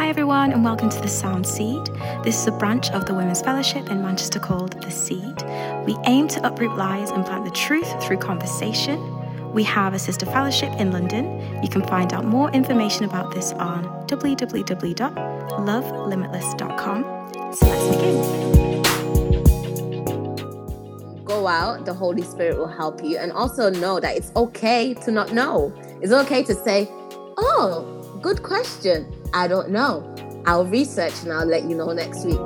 Hi, everyone, and welcome to the Sound Seed. This is a branch of the Women's Fellowship in Manchester called The Seed. We aim to uproot lies and plant the truth through conversation. We have a sister fellowship in London. You can find out more information about this on www.lovelimitless.com. So let's begin. Go out, the Holy Spirit will help you. And also know that it's okay to not know. It's okay to say, Oh, good question. I don't know. I'll research and I'll let you know next week.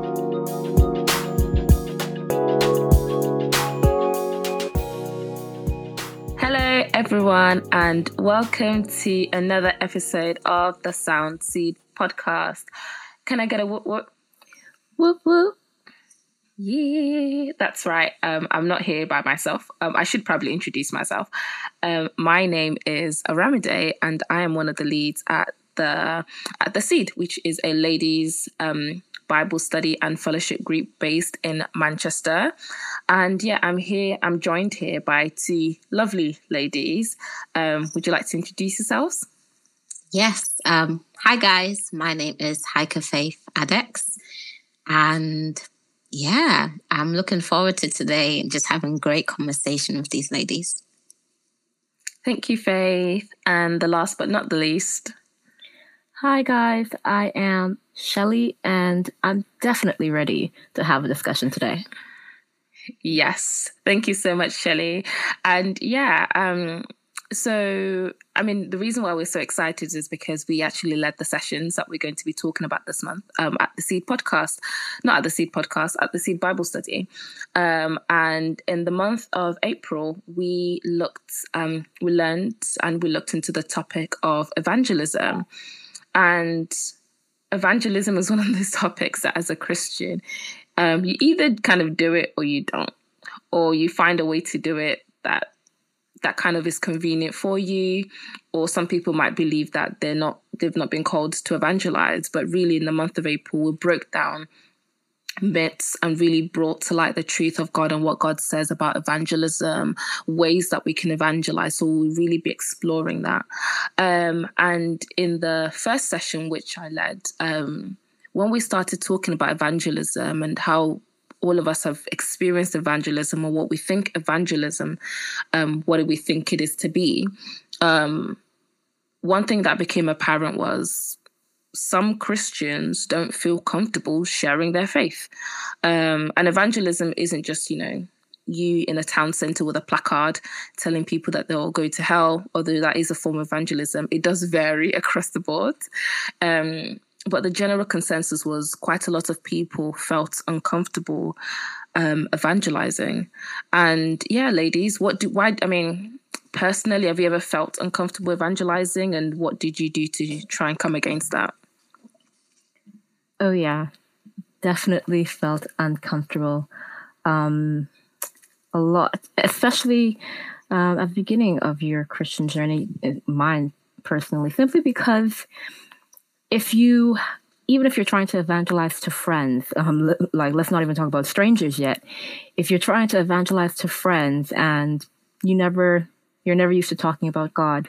Hello, everyone, and welcome to another episode of the Sound Seed podcast. Can I get a whoop whoop? Whoop whoop. Yeah, that's right. Um, I'm not here by myself. Um, I should probably introduce myself. Um, my name is Aramide, and I am one of the leads at the at the Seed, which is a ladies' um, Bible study and fellowship group based in Manchester. And yeah, I'm here, I'm joined here by two lovely ladies. Um, would you like to introduce yourselves? Yes. Um, hi, guys. My name is Heike Faith Adex. And yeah, I'm looking forward to today and just having great conversation with these ladies. Thank you, Faith. And the last but not the least. Hi, guys. I am Shelly, and I'm definitely ready to have a discussion today. Yes, thank you so much, Shelly. And yeah, um, so I mean, the reason why we're so excited is because we actually led the sessions that we're going to be talking about this month um, at the Seed Podcast, not at the Seed Podcast, at the Seed Bible Study. Um, and in the month of April, we looked, um, we learned, and we looked into the topic of evangelism, and evangelism is one of those topics that as a Christian, um, you either kind of do it or you don't, or you find a way to do it that that kind of is convenient for you or some people might believe that they're not they've not been called to evangelize but really in the month of april we broke down myths and really brought to light the truth of God and what God says about evangelism, ways that we can evangelize. So we'll really be exploring that. Um, and in the first session, which I led, um, when we started talking about evangelism and how all of us have experienced evangelism or what we think evangelism, um, what do we think it is to be? Um, one thing that became apparent was some Christians don't feel comfortable sharing their faith. Um, and evangelism isn't just, you know, you in a town center with a placard telling people that they'll go to hell, although that is a form of evangelism. It does vary across the board. Um, but the general consensus was quite a lot of people felt uncomfortable um, evangelizing. And yeah, ladies, what do, why, I mean, personally, have you ever felt uncomfortable evangelizing and what did you do to try and come against that? Oh yeah, definitely felt uncomfortable. Um, a lot, especially um, at the beginning of your Christian journey. Uh, mine personally, simply because if you even if you're trying to evangelize to friends, um, like let's not even talk about strangers yet. If you're trying to evangelize to friends and you never, you're never used to talking about God,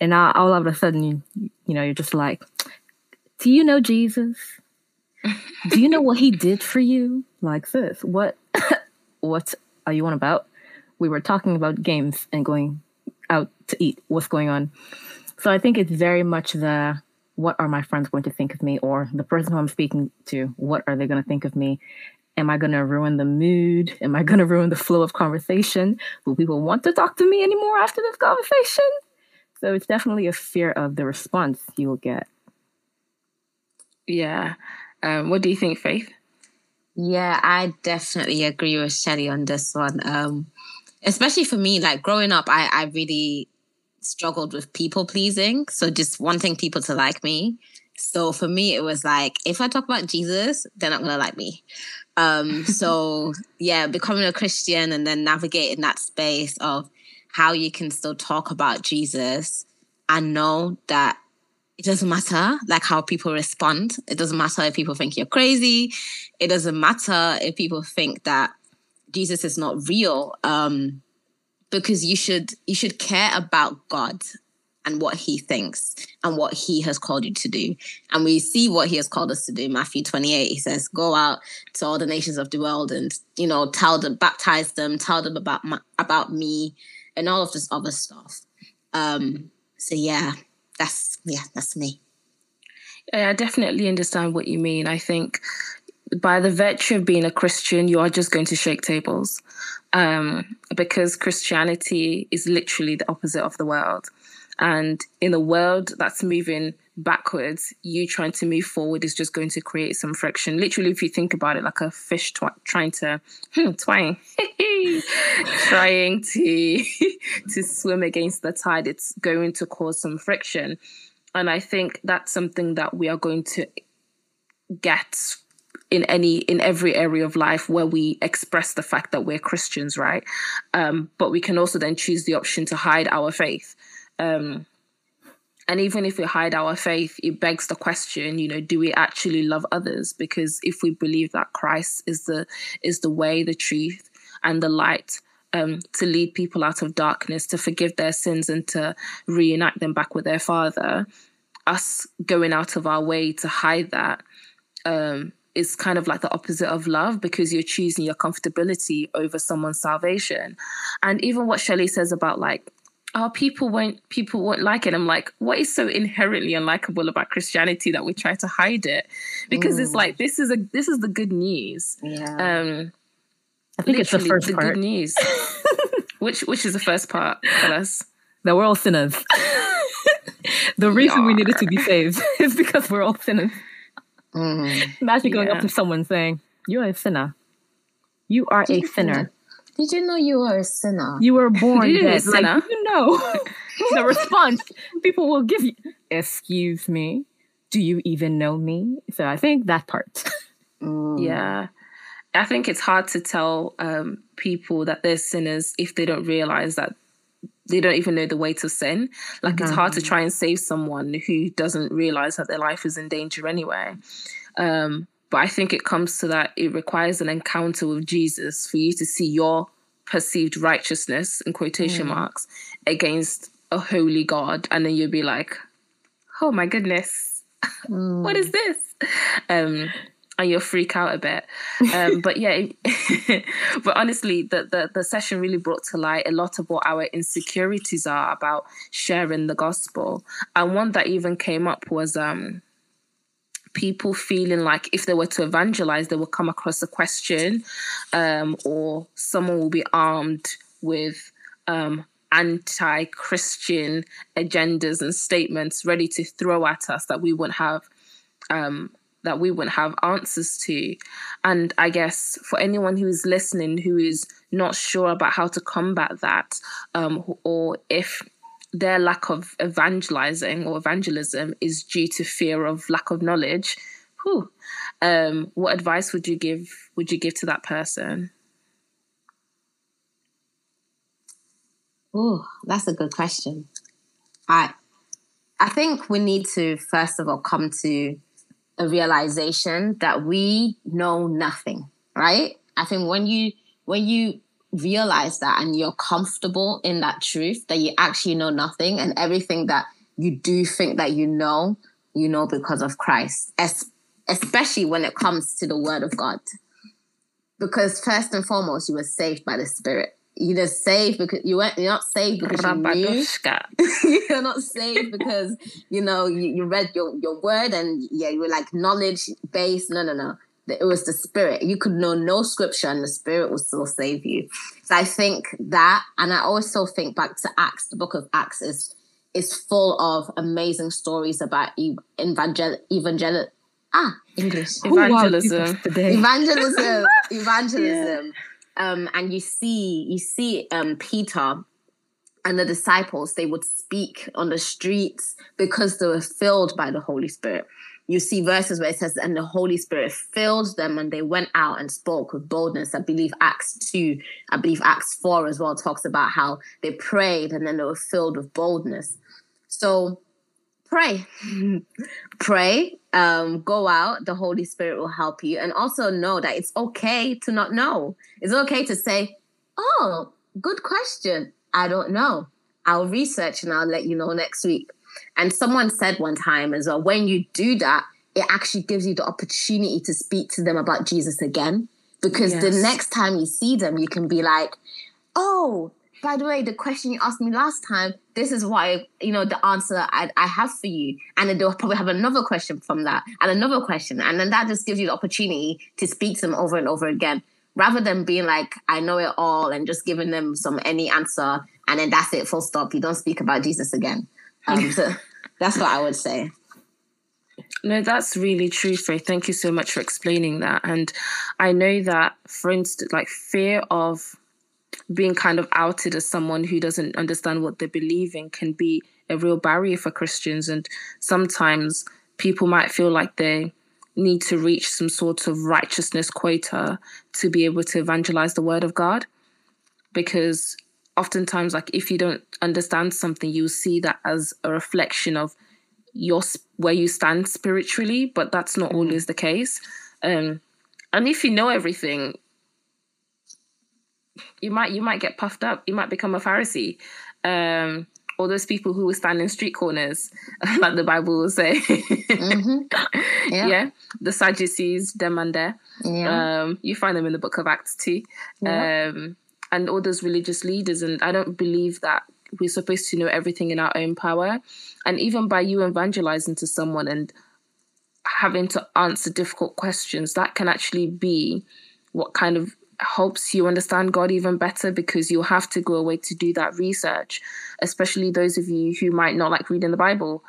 and now all of a sudden you, you know, you're just like, do you know Jesus? Do you know what he did for you? Like this. What what are you on about? We were talking about games and going out to eat. What's going on? So I think it's very much the what are my friends going to think of me or the person who I'm speaking to, what are they going to think of me? Am I going to ruin the mood? Am I going to ruin the flow of conversation? Will people want to talk to me anymore after this conversation? So it's definitely a fear of the response you will get. Yeah. Um, what do you think, Faith? Yeah, I definitely agree with Shelly on this one. Um, especially for me, like growing up, I, I really struggled with people pleasing. So just wanting people to like me. So for me, it was like, if I talk about Jesus, they're not going to like me. Um, so yeah, becoming a Christian and then navigating that space of how you can still talk about Jesus and know that it doesn't matter like how people respond. It doesn't matter if people think you're crazy. It doesn't matter if people think that Jesus is not real. Um, because you should you should care about God and what he thinks and what he has called you to do. And we see what he has called us to do. Matthew 28, he says, go out to all the nations of the world and, you know, tell them, baptize them, tell them about my, about me and all of this other stuff. Um, so yeah, that's, yeah, that's me. Yeah, I definitely understand what you mean. I think by the virtue of being a Christian, you are just going to shake tables um, because Christianity is literally the opposite of the world. And in a world that's moving backwards, you trying to move forward is just going to create some friction. Literally, if you think about it, like a fish trying to hmm, twine, trying to to swim against the tide, it's going to cause some friction. And I think that's something that we are going to get in any in every area of life where we express the fact that we're Christians, right? Um, but we can also then choose the option to hide our faith. Um, and even if we hide our faith, it begs the question, you know, do we actually love others? Because if we believe that Christ is the is the way, the truth, and the light, um, to lead people out of darkness, to forgive their sins, and to reunite them back with their Father, us going out of our way to hide that um, is kind of like the opposite of love because you're choosing your comfortability over someone's salvation. And even what Shelley says about like oh, people won't people won't like it. I'm like, what is so inherently unlikable about Christianity that we try to hide it? Because mm. it's like this is a this is the good news. Yeah. Um I think it's the first the part. good news. which which is the first part? Tell us. That we're all sinners. the reason we needed to be saved is because we're all sinners. Mm. Imagine going yeah. up to someone saying, You're a sinner. You are a sinner. Did you know you are a sinner? You were born you dead. Like, you know, the response people will give you, excuse me, do you even know me? So I think that part. Mm. Yeah. I think it's hard to tell um, people that they're sinners if they don't realize that they don't even know the way to sin. Like mm-hmm. it's hard to mm-hmm. try and save someone who doesn't realize that their life is in danger anyway. Um, but I think it comes to that it requires an encounter with Jesus for you to see your perceived righteousness in quotation mm. marks against a holy God. And then you'll be like, oh my goodness, mm. what is this? Um, and you'll freak out a bit. Um, but yeah, but honestly, the, the, the session really brought to light a lot of what our insecurities are about sharing the gospel. And one that even came up was um, people feeling like if they were to evangelize, they would come across a question um, or someone will be armed with um, anti Christian agendas and statements ready to throw at us that we wouldn't have. Um, that we wouldn't have answers to. And I guess for anyone who is listening who is not sure about how to combat that, um, or if their lack of evangelizing or evangelism is due to fear of lack of knowledge, whew, um, what advice would you give would you give to that person? Oh, that's a good question. I I think we need to first of all come to a realization that we know nothing, right? I think when you when you realize that and you're comfortable in that truth that you actually know nothing and everything that you do think that you know, you know because of Christ, es- especially when it comes to the word of God. Because first and foremost, you were saved by the Spirit. You're saved because you weren't. You're not saved because you knew. you're not saved because you know you, you read your your word and yeah you were like knowledge based. No, no, no it was the spirit. You could know no scripture and the spirit will still save you. So I think that, and I also think back to Acts, the book of Acts is is full of amazing stories about evangel evangel ah English evangelism evangelism evangelism. Yeah. Um, and you see you see um, Peter and the disciples they would speak on the streets because they were filled by the Holy Spirit you see verses where it says, and the Holy Spirit filled them and they went out and spoke with boldness. I believe Acts 2, I believe Acts 4 as well talks about how they prayed and then they were filled with boldness. So pray, pray, um, go out. The Holy Spirit will help you. And also know that it's okay to not know. It's okay to say, oh, good question. I don't know. I'll research and I'll let you know next week. And someone said one time as well, when you do that, it actually gives you the opportunity to speak to them about Jesus again. Because yes. the next time you see them, you can be like, oh, by the way, the question you asked me last time, this is why, you know, the answer I, I have for you. And then they'll probably have another question from that and another question. And then that just gives you the opportunity to speak to them over and over again rather than being like, I know it all and just giving them some any answer and then that's it, full stop. You don't speak about Jesus again. Um, so that's what I would say. No, that's really true, Faith. Thank you so much for explaining that. And I know that, for instance, like fear of being kind of outed as someone who doesn't understand what they believe in can be a real barrier for Christians. And sometimes people might feel like they need to reach some sort of righteousness quota to be able to evangelize the word of God. Because oftentimes, like if you don't understand something, you see that as a reflection of your where you stand spiritually, but that's not mm. always the case. Um, and if you know everything, you might you might get puffed up. You might become a Pharisee. Um, or those people who will stand in street corners, like the Bible will say. mm-hmm. yeah. yeah. the Sadducees, them and there. Yeah. Um, you find them in the Book of Acts too, yeah. um, and all those religious leaders. And I don't believe that we're supposed to know everything in our own power. And even by you evangelizing to someone and having to answer difficult questions, that can actually be what kind of helps you understand God even better because you'll have to go away to do that research, especially those of you who might not like reading the Bible.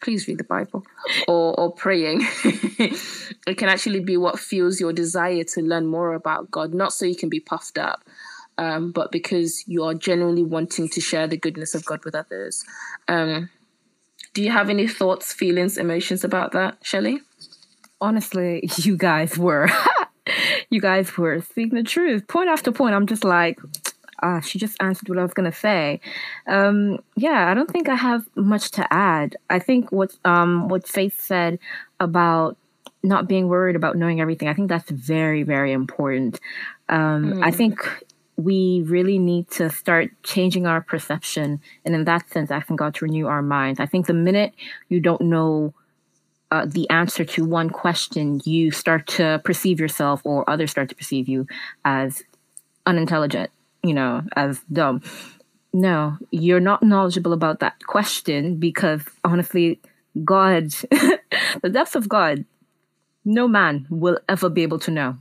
Please read the Bible or, or praying. it can actually be what fuels your desire to learn more about God, not so you can be puffed up, um, but because you are genuinely wanting to share the goodness of God with others. Um, do you have any thoughts, feelings, emotions about that, Shelley? Honestly, you guys were you guys were speaking the truth. Point after point, I'm just like, ah, she just answered what I was gonna say. Um, yeah, I don't think I have much to add. I think what um what Faith said about not being worried about knowing everything, I think that's very, very important. Um, mm. I think we really need to start changing our perception and in that sense asking god to renew our minds i think the minute you don't know uh, the answer to one question, you start to perceive yourself or others start to perceive you as unintelligent, you know, as dumb. No, you're not knowledgeable about that question because honestly, God, the depths of God, no man will ever be able to know.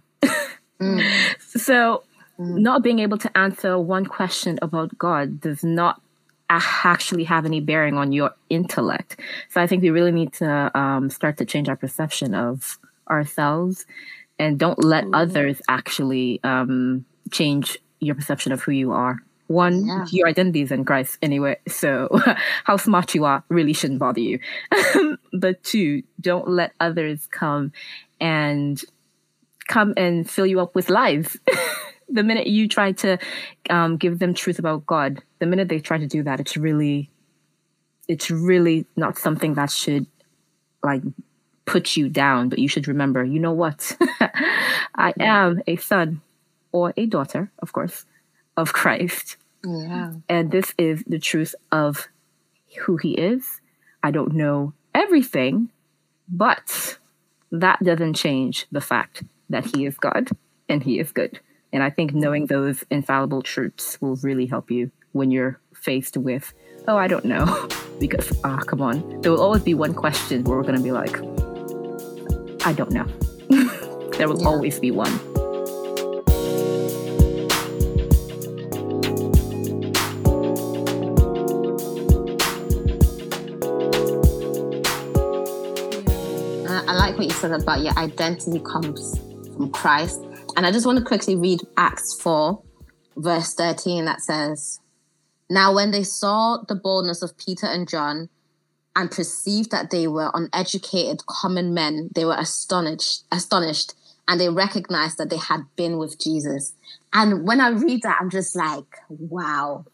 mm. So, mm. not being able to answer one question about God does not actually have any bearing on your intellect. So I think we really need to um, start to change our perception of ourselves and don't let mm-hmm. others actually um, change your perception of who you are. One, yeah. your identity is in Christ anyway, so how smart you are really shouldn't bother you. but two, don't let others come and come and fill you up with lies. the minute you try to um, give them truth about God, the minute they try to do that, it's really, it's really not something that should like put you down. But you should remember, you know what? I am a son or a daughter, of course, of Christ. Yeah. And this is the truth of who he is. I don't know everything, but that doesn't change the fact that he is God and he is good. And I think knowing those infallible truths will really help you when you're faced with, oh, I don't know. because, ah, oh, come on. There will always be one question where we're going to be like, I don't know. there will yeah. always be one. I like what you said about your identity comes from Christ and I just want to quickly read Acts 4, verse 13, that says, Now when they saw the boldness of Peter and John and perceived that they were uneducated common men, they were astonished, astonished, and they recognized that they had been with Jesus. And when I read that, I'm just like, wow.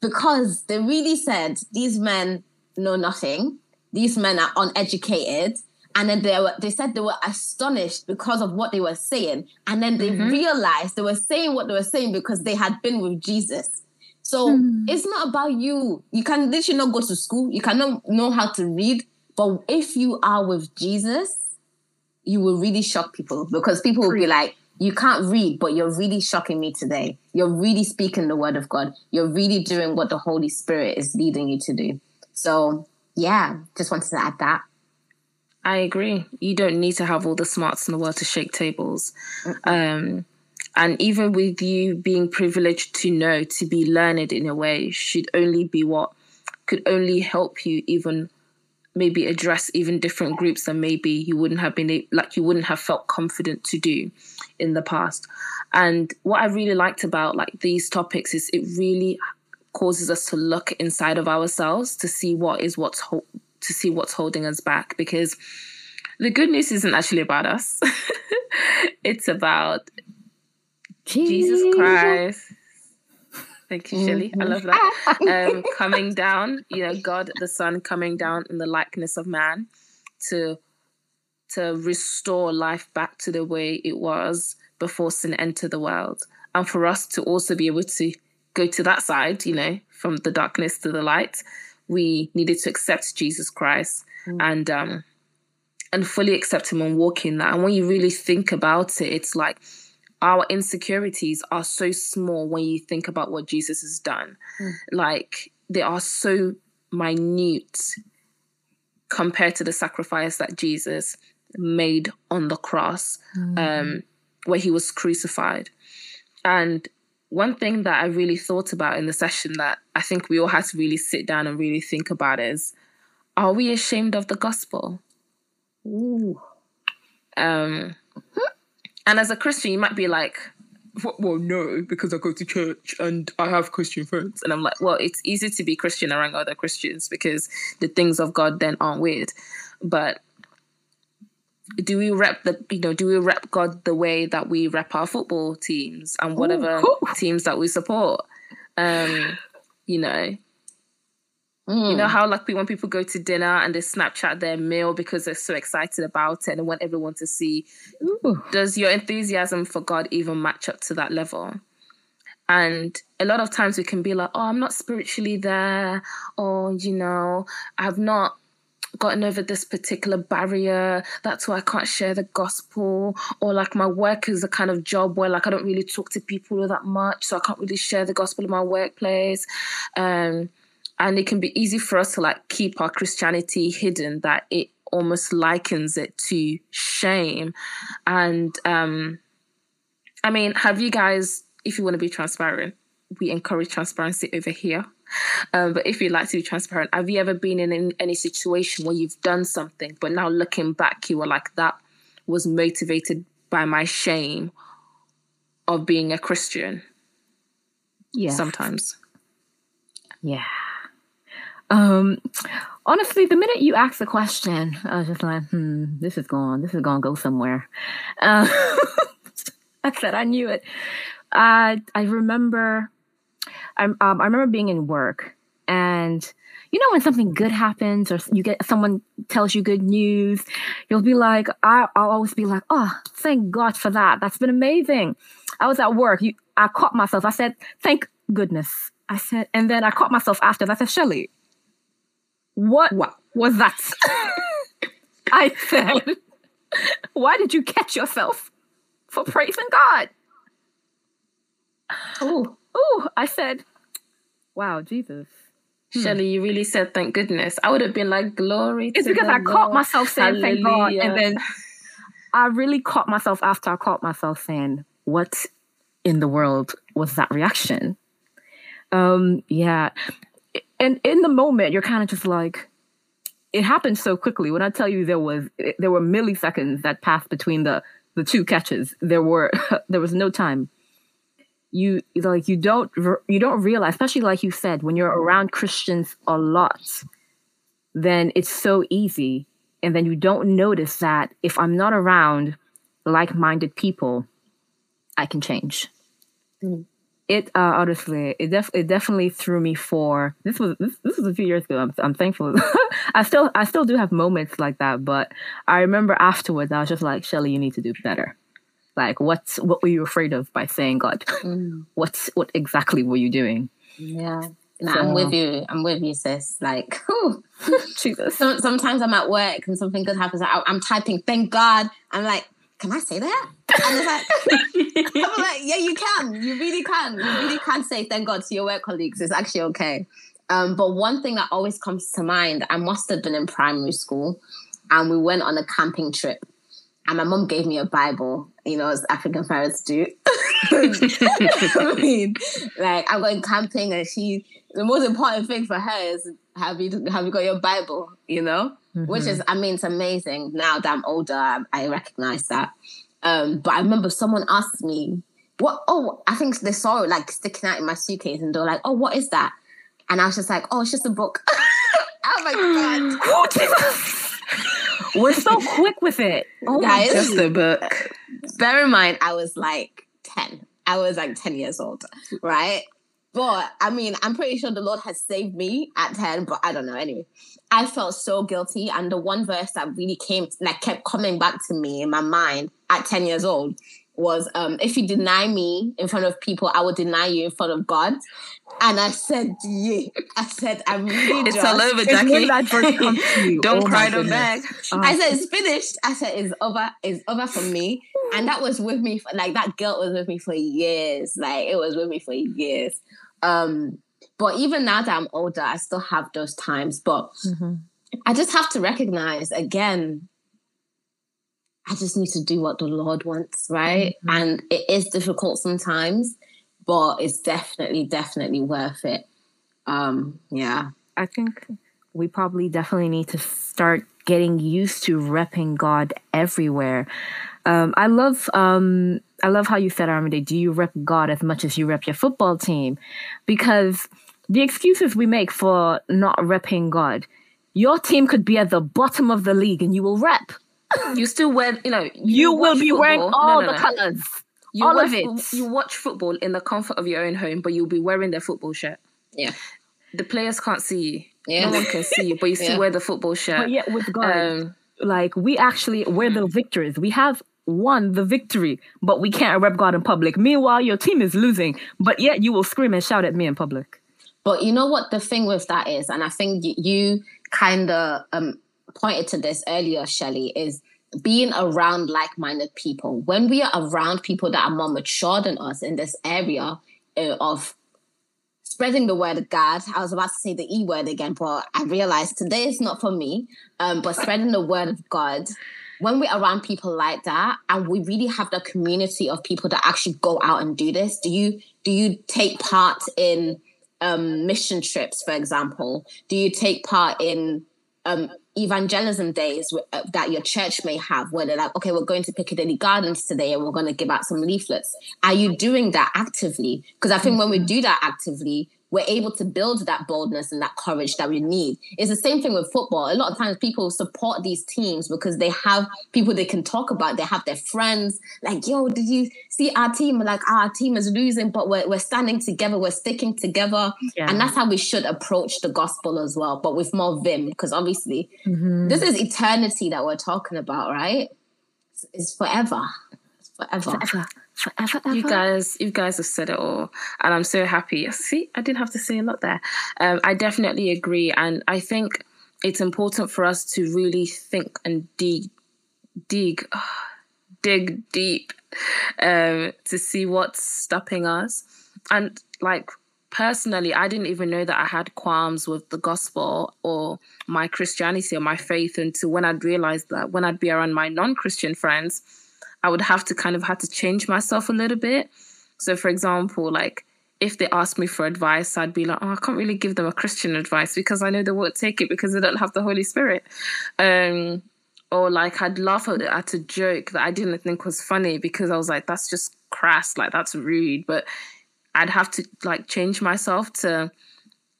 Because they really said these men know nothing, these men are uneducated, and then they were they said they were astonished because of what they were saying and then they mm-hmm. realized they were saying what they were saying because they had been with jesus So mm. it's not about you. You can literally not go to school. You cannot know how to read. But if you are with Jesus, you will really shock people because people will be like, you can't read, but you're really shocking me today. You're really speaking the word of God. You're really doing what the Holy Spirit is leading you to do. So, yeah, just wanted to add that. I agree. You don't need to have all the smarts in the world to shake tables. Um, and even with you being privileged to know, to be learned in a way, should only be what could only help you even maybe address even different groups that maybe you wouldn't have been like you wouldn't have felt confident to do in the past and what i really liked about like these topics is it really causes us to look inside of ourselves to see what is what's ho- to see what's holding us back because the good news isn't actually about us it's about jesus, jesus christ Thank you, Shelly. I love that. Um, coming down, you know, God the Son coming down in the likeness of man to to restore life back to the way it was before sin entered the world, and for us to also be able to go to that side, you know, from the darkness to the light, we needed to accept Jesus Christ mm. and um and fully accept Him and walk in that. And when you really think about it, it's like our insecurities are so small when you think about what Jesus has done. Mm. Like they are so minute compared to the sacrifice that Jesus made on the cross, mm. um, where he was crucified. And one thing that I really thought about in the session that I think we all had to really sit down and really think about is are we ashamed of the gospel? Ooh. Um, and as a Christian, you might be like, well, no, because I go to church and I have Christian friends. And I'm like, well, it's easy to be Christian around other Christians because the things of God then aren't weird. But do we rep the you know do we rep God the way that we rep our football teams and whatever Ooh, cool. teams that we support? Um, you know, Mm. You know mm. how like when people go to dinner and they Snapchat their meal because they're so excited about it and want everyone to see. Ooh. Does your enthusiasm for God even match up to that level? And a lot of times we can be like, oh, I'm not spiritually there, or you know, I've not gotten over this particular barrier. That's why I can't share the gospel. Or like my work is a kind of job where like I don't really talk to people that much, so I can't really share the gospel in my workplace. Um, and it can be easy for us to like keep our christianity hidden that it almost likens it to shame and um i mean have you guys if you want to be transparent we encourage transparency over here um, but if you'd like to be transparent have you ever been in, in any situation where you've done something but now looking back you were like that was motivated by my shame of being a christian yeah sometimes yeah um, honestly, the minute you asked the question, I was just like, hmm, this is going, this is going to go somewhere. Uh, I said I knew it. I I remember, I um, I remember being in work, and you know when something good happens or you get someone tells you good news, you'll be like, I, I'll always be like, oh, thank God for that. That's been amazing. I was at work. You, I caught myself. I said, thank goodness. I said, and then I caught myself after. that I said, Shelly, what, what was that? I said, Why did you catch yourself for praising God? Oh, oh, I said, Wow, Jesus. Hmm. Shelly, you really said thank goodness. I would have been like, Glory to God. It's because I Lord. caught myself saying Hallelujah. thank God. And then I really caught myself after I caught myself saying, What in the world was that reaction? Um, yeah and in the moment you're kind of just like it happened so quickly when i tell you there was there were milliseconds that passed between the the two catches there were there was no time you like you don't you don't realize especially like you said when you're around christians a lot then it's so easy. And then you don't notice that if i'm not around like-minded people i can change. Mm it uh, honestly it, def- it definitely threw me for this was this, this was a few years ago i'm, I'm thankful. I still i still do have moments like that but i remember afterwards i was just like shelly you need to do better like what's what were you afraid of by saying god mm. what's what exactly were you doing Yeah. Nah, so. I'm with you. I'm with you, sis. Like, Jesus. So, sometimes I'm at work and something good happens. I, I'm typing, thank God. I'm like, can I say that? And it's like, I'm like, yeah, you can. You really can. You really can say thank God to your work colleagues. It's actually okay. Um, but one thing that always comes to mind, I must have been in primary school and we went on a camping trip. And my mom gave me a Bible, you know, as African parents do. I mean, like I'm going camping and she the most important thing for her is have you have you got your Bible, you know? Mm-hmm. Which is I mean it's amazing. Now that I'm older, I, I recognize that. Um, but I remember someone asked me, what oh, I think they saw it like sticking out in my suitcase and they're like, Oh, what is that? And I was just like, Oh, it's just a book. oh my god. Oh, We're so quick with it. Oh Guys, just a book. Bear in mind, I was like 10. I was like 10 years old, right? But I mean, I'm pretty sure the Lord has saved me at 10, but I don't know. Anyway, I felt so guilty. And the one verse that really came, like, kept coming back to me in my mind at 10 years old was um, if you deny me in front of people, I will deny you in front of God. And I said, yeah. I said, I'm really It's all over, Jackie. don't oh cry, don't beg. Oh. I said, it's finished. I said, it's over. It's over for me. And that was with me, for, like, that guilt was with me for years. Like, it was with me for years. Um, but even now that I'm older, I still have those times. But mm-hmm. I just have to recognize again, I just need to do what the Lord wants, right? Mm-hmm. And it is difficult sometimes, but it's definitely, definitely worth it. Um, yeah. I think we probably definitely need to start getting used to repping God everywhere. Um, I love um, I love how you said, Aramide, do you rep God as much as you rep your football team? Because the excuses we make for not repping God, your team could be at the bottom of the league and you will rep. You still wear, you know, you, you will be football. wearing all no, no, the no. colors. You all watch, of it. You watch football in the comfort of your own home, but you'll be wearing their football shirt. Yeah. The players can't see you. Yeah. No one can see you, but you still yeah. wear the football shirt. But yeah, with God, um, like we actually we're the victors. We have won the victory, but we can't rep God in public. Meanwhile, your team is losing, but yet you will scream and shout at me in public. But you know what the thing with that is, and I think you kind of um, pointed to this earlier, Shelly, is being around like-minded people. When we are around people that are more mature than us in this area uh, of spreading the word of God. I was about to say the E word again, but I realized today is not for me. Um, but spreading the word of God when we're around people like that and we really have the community of people that actually go out and do this do you do you take part in um, mission trips for example do you take part in um, evangelism days uh, that your church may have where they're like okay we're going to piccadilly gardens today and we're going to give out some leaflets are you doing that actively because i think when we mm-hmm. do that actively we're able to build that boldness and that courage that we need. It's the same thing with football. A lot of times people support these teams because they have people they can talk about. They have their friends. Like, yo, did you see our team? Like, our team is losing, but we're, we're standing together. We're sticking together. Yeah. And that's how we should approach the gospel as well, but with more vim, because obviously mm-hmm. this is eternity that we're talking about, right? It's, it's forever. Forever. Forever forever. Ever. You guys, you guys have said it all, and I'm so happy. See, I didn't have to say a lot there. Um, I definitely agree, and I think it's important for us to really think and dig, dig, dig deep um, to see what's stopping us. And like personally, I didn't even know that I had qualms with the gospel or my Christianity or my faith until when I'd realized that when I'd be around my non-Christian friends I would have to kind of have to change myself a little bit. So, for example, like if they asked me for advice, I'd be like, oh, I can't really give them a Christian advice because I know they won't take it because they don't have the Holy Spirit. Um, or like I'd laugh at, at a joke that I didn't think was funny because I was like, that's just crass, like that's rude. But I'd have to like change myself to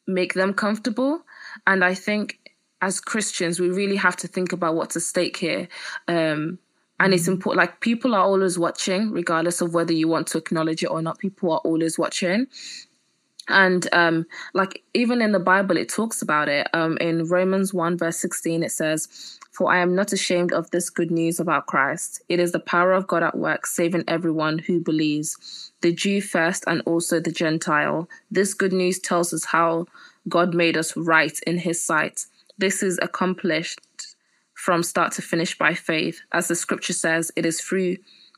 make them comfortable. And I think as Christians, we really have to think about what's at stake here. Um, and it's important like people are always watching regardless of whether you want to acknowledge it or not people are always watching. And um like even in the bible it talks about it. Um in romans 1 verse 16 it says for i am not ashamed of this good news about christ. It is the power of god at work saving everyone who believes the jew first and also the gentile. This good news tells us how god made us right in his sight. This is accomplished from start to finish by faith as the scripture says it is through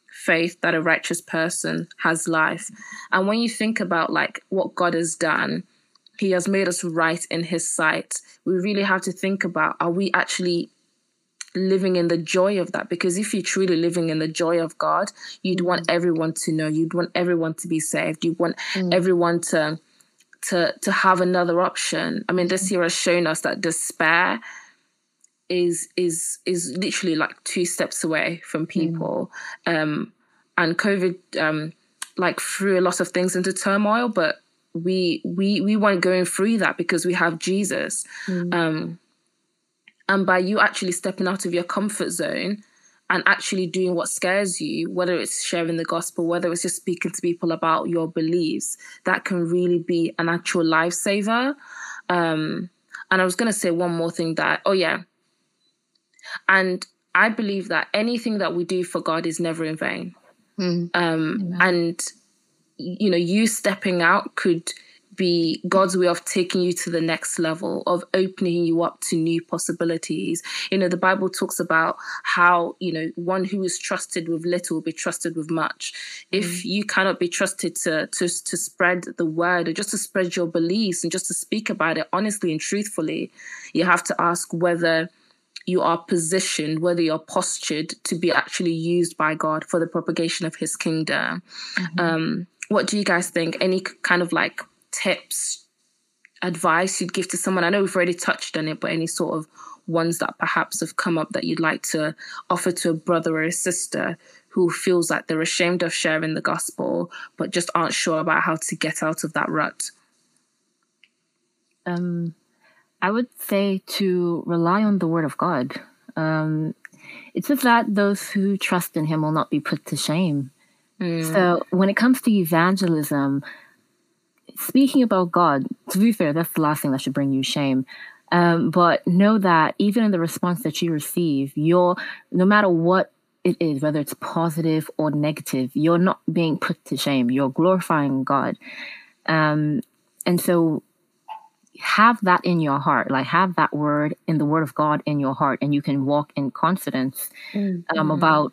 faith that a righteous person has life. And when you think about like what God has done, he has made us right in his sight. We really have to think about are we actually living in the joy of that? Because if you're truly living in the joy of God, you'd mm. want everyone to know, you'd want everyone to be saved, you want mm. everyone to to to have another option. I mean, this year has shown us that despair is is is literally like two steps away from mm. people mm. um and covid um like threw a lot of things into turmoil but we we we weren't going through that because we have jesus mm. um and by you actually stepping out of your comfort zone and actually doing what scares you, whether it's sharing the gospel, whether it's just speaking to people about your beliefs, that can really be an actual lifesaver. Um, and I was going to say one more thing that, oh, yeah, and I believe that anything that we do for God is never in vain. Mm. Um, and, you know, you stepping out could be God's way of taking you to the next level, of opening you up to new possibilities. You know, the Bible talks about how, you know, one who is trusted with little will be trusted with much. Mm. If you cannot be trusted to, to, to spread the word or just to spread your beliefs and just to speak about it honestly and truthfully, you have to ask whether you are positioned, whether you're postured to be actually used by God for the propagation of His kingdom. Mm-hmm. Um, what do you guys think? Any kind of like tips, advice you'd give to someone? I know we've already touched on it, but any sort of ones that perhaps have come up that you'd like to offer to a brother or a sister who feels like they're ashamed of sharing the gospel, but just aren't sure about how to get out of that rut? Um, I would say to rely on the word of God. Um, it says that those who trust in him will not be put to shame. Mm. So when it comes to evangelism, speaking about God, to be fair, that's the last thing that should bring you shame. Um, but know that even in the response that you receive, you're no matter what it is, whether it's positive or negative, you're not being put to shame. You're glorifying God. Um, and so have that in your heart like have that word in the word of god in your heart and you can walk in confidence um, mm-hmm. um, about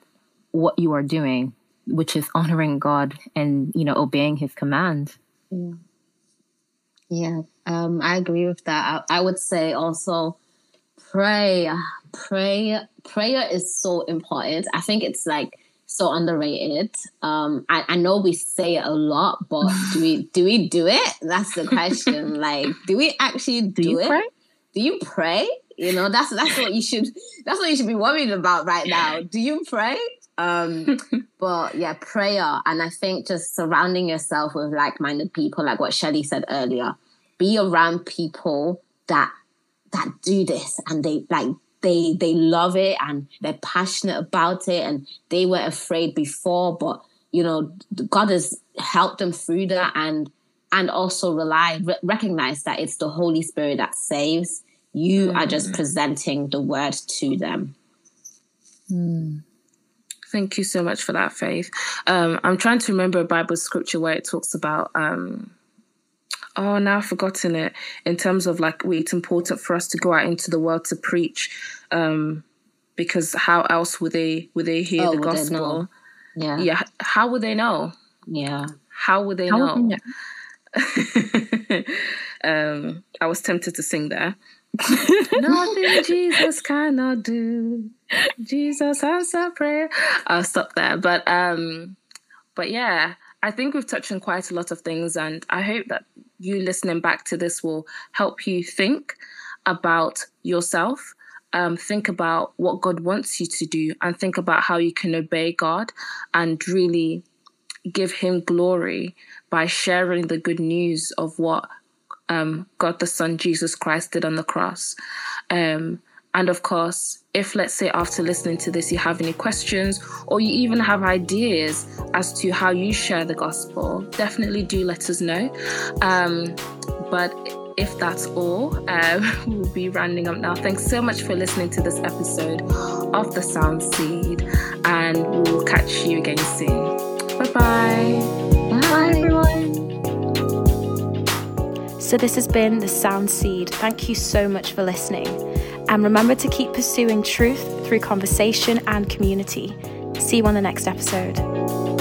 what you are doing which is honoring god and you know obeying his command. Yeah, yeah um, i agree with that. I, I would say also pray pray prayer is so important. I think it's like so underrated. Um, I, I know we say it a lot, but do we do we do it? That's the question. like, do we actually do, do it? Pray? Do you pray? You know, that's that's what you should that's what you should be worried about right now. Do you pray? Um, but yeah, prayer, and I think just surrounding yourself with like-minded people, like what Shelly said earlier. Be around people that that do this and they like they they love it and they're passionate about it and they were afraid before but you know god has helped them through that and and also rely re- recognize that it's the holy spirit that saves you mm. are just presenting the word to them mm. thank you so much for that faith um, i'm trying to remember a bible scripture where it talks about um, oh now I've forgotten it in terms of like it's important for us to go out into the world to preach um because how else would they would they hear oh, the gospel yeah yeah how would they know yeah how would they how know, would they know? um I was tempted to sing there Nothing Jesus cannot do. Jesus answer prayer. I'll stop there. But um, but yeah, I think we've touched on quite a lot of things, and I hope that you listening back to this will help you think about yourself. Um, think about what God wants you to do, and think about how you can obey God and really give Him glory by sharing the good news of what um, God the Son Jesus Christ did on the cross. Um, And of course, if let's say after listening to this, you have any questions or you even have ideas as to how you share the gospel, definitely do let us know. Um, but if that's all, uh, we'll be rounding up now. Thanks so much for listening to this episode of The Sound Seed, and we'll catch you again soon. Bye-bye. Bye, everyone. So, this has been The Sound Seed. Thank you so much for listening. And remember to keep pursuing truth through conversation and community. See you on the next episode.